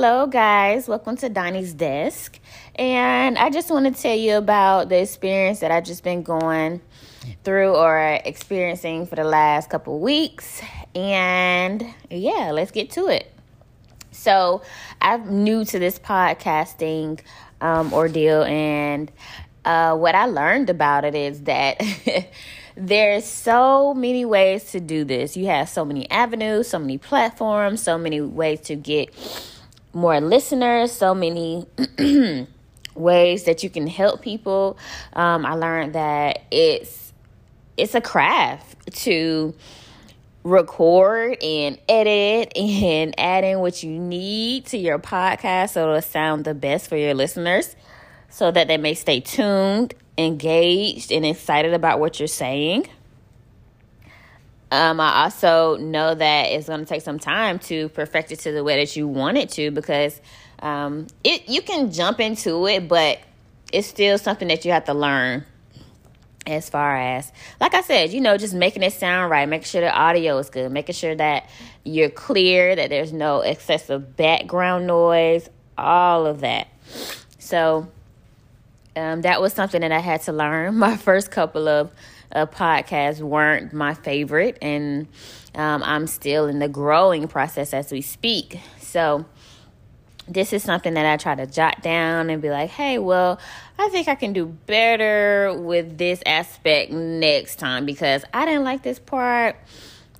hello, guys. Welcome to Donnie's Desk. And I just want to tell you about the experience that I've just been going through or experiencing for the last couple weeks. And yeah, let's get to it. So, I'm new to this podcasting um, ordeal, and uh, what I learned about it is that there's so many ways to do this. You have so many avenues, so many platforms, so many ways to get more listeners, so many ways that you can help people. Um, I learned that it's it's a craft to record and edit and add in what you need to your podcast so it'll sound the best for your listeners so that they may stay tuned engaged and excited about what you're saying. Um, I also know that it's going to take some time to perfect it to the way that you want it to because um, it you can jump into it, but it's still something that you have to learn. As far as, like I said, you know, just making it sound right, making sure the audio is good, making sure that you're clear, that there's no excessive background noise, all of that. So, um, that was something that I had to learn. My first couple of uh, podcasts weren't my favorite, and um, I'm still in the growing process as we speak. So, this is something that I try to jot down and be like, hey, well, I think I can do better with this aspect next time because I didn't like this part,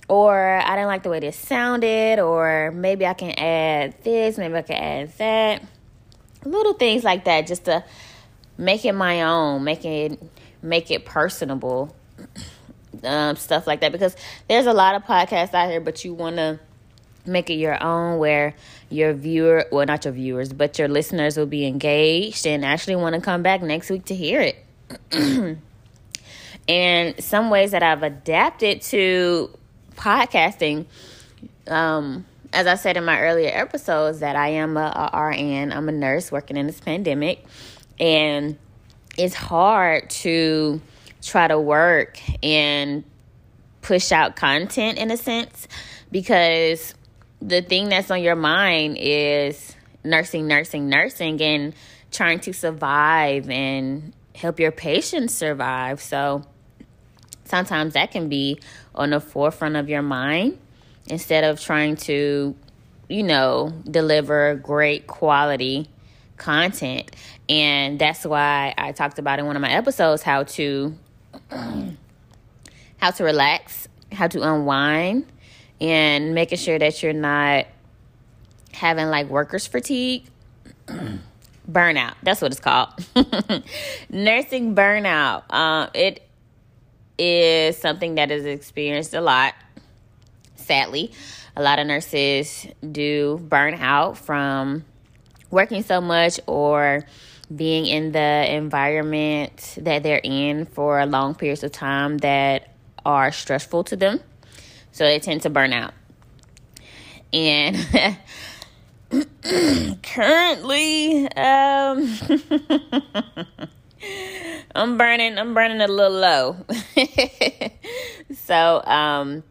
or I didn't like the way this sounded, or maybe I can add this, maybe I can add that. Little things like that just to make it my own, make it make it personable, um, stuff like that. Because there's a lot of podcasts out here, but you want to make it your own, where your viewer, well, not your viewers, but your listeners will be engaged and actually want to come back next week to hear it. and some ways that I've adapted to podcasting. Um, as I said in my earlier episodes, that I am a, a RN, I'm a nurse working in this pandemic and it's hard to try to work and push out content in a sense because the thing that's on your mind is nursing, nursing, nursing, and trying to survive and help your patients survive. So sometimes that can be on the forefront of your mind instead of trying to, you know, deliver great quality content. And that's why I talked about in one of my episodes how to how to relax, how to unwind, and making sure that you're not having like workers fatigue. burnout. That's what it's called. Nursing burnout. Uh, it is something that is experienced a lot. Sadly, a lot of nurses do burn out from working so much or being in the environment that they're in for long periods of time that are stressful to them. So they tend to burn out. And currently, um, I'm burning, I'm burning a little low. so, um,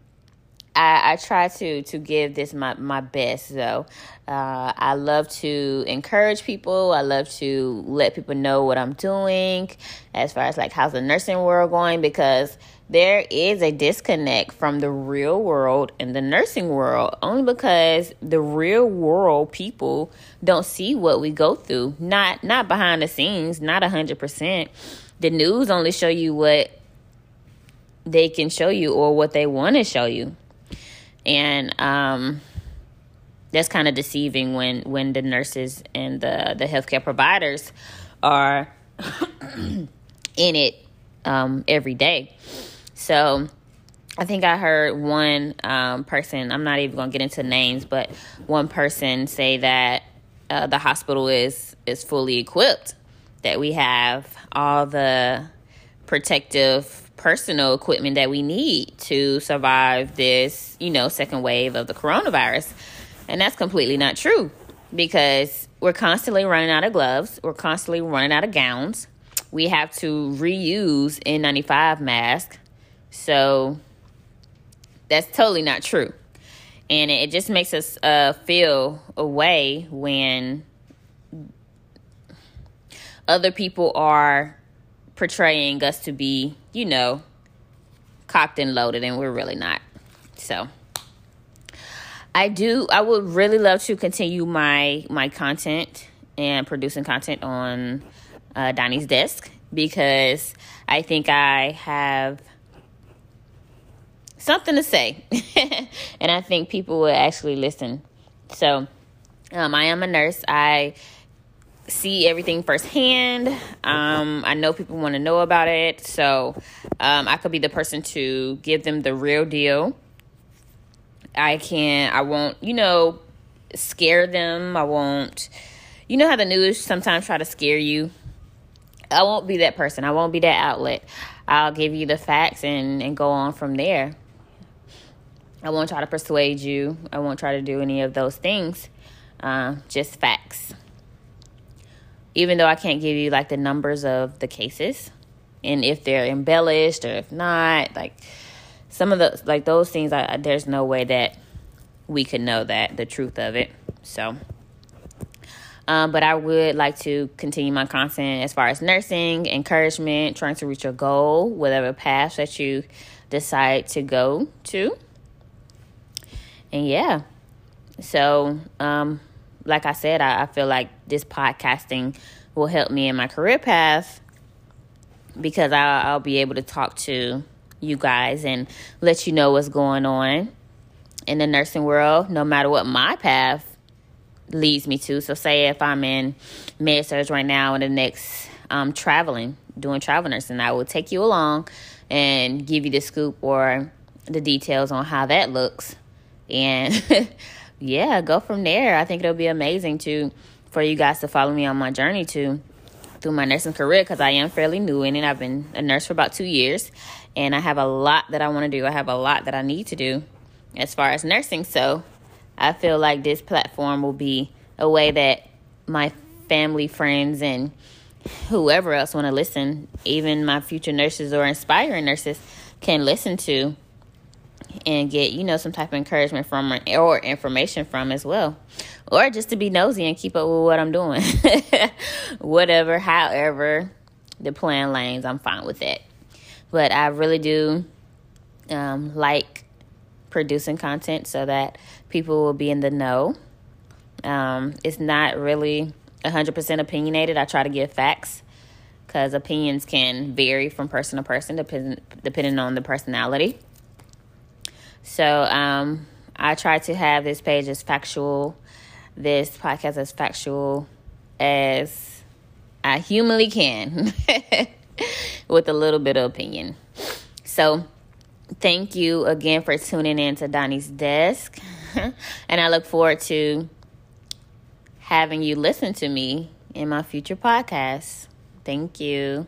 I, I try to to give this my my best. So uh, I love to encourage people. I love to let people know what I'm doing as far as like how's the nursing world going because there is a disconnect from the real world and the nursing world only because the real world people don't see what we go through not not behind the scenes not a hundred percent the news only show you what they can show you or what they want to show you and um, that's kind of deceiving when when the nurses and the the healthcare providers are in it um, every day. So I think I heard one um, person. I'm not even going to get into names, but one person say that uh, the hospital is is fully equipped. That we have all the protective personal equipment that we need to survive this, you know, second wave of the coronavirus. And that's completely not true because we're constantly running out of gloves, we're constantly running out of gowns. We have to reuse N95 masks. So that's totally not true. and it just makes us uh, feel away when other people are portraying us to be, you know, cocked and loaded, and we're really not. So. I do. I would really love to continue my my content and producing content on uh, Donnie's desk because I think I have something to say, and I think people will actually listen. So, um, I am a nurse. I see everything firsthand. Um, I know people want to know about it, so um, I could be the person to give them the real deal I can I won't, you know, scare them. I won't you know how the news sometimes try to scare you? I won't be that person. I won't be that outlet. I'll give you the facts and, and go on from there. I won't try to persuade you. I won't try to do any of those things. Uh, just facts. Even though I can't give you like the numbers of the cases and if they're embellished or if not, like some of the like those things I, there's no way that we could know that the truth of it so um, but I would like to continue my content as far as nursing, encouragement, trying to reach your goal, whatever path that you decide to go to. And yeah, so um, like I said, I, I feel like this podcasting will help me in my career path because I'll, I'll be able to talk to you guys and let you know what's going on in the nursing world, no matter what my path leads me to. So, say if I'm in med surg right now and the next um, traveling, doing travel nursing, I will take you along and give you the scoop or the details on how that looks. And yeah, go from there. I think it'll be amazing to for you guys to follow me on my journey to through my nursing career because I am fairly new in it. I've been a nurse for about two years and I have a lot that I want to do. I have a lot that I need to do as far as nursing. So I feel like this platform will be a way that my family, friends, and whoever else want to listen, even my future nurses or inspiring nurses, can listen to and get you know some type of encouragement from or information from as well or just to be nosy and keep up with what i'm doing whatever however the plan lanes i'm fine with that but I really do um, like producing content so that people will be in the know. Um, it's not really 100% opinionated. I try to give facts because opinions can vary from person to person depending, depending on the personality. So um, I try to have this page as factual, this podcast as factual as I humanly can. with a little bit of opinion. So, thank you again for tuning in to Donnie's Desk. and I look forward to having you listen to me in my future podcasts. Thank you.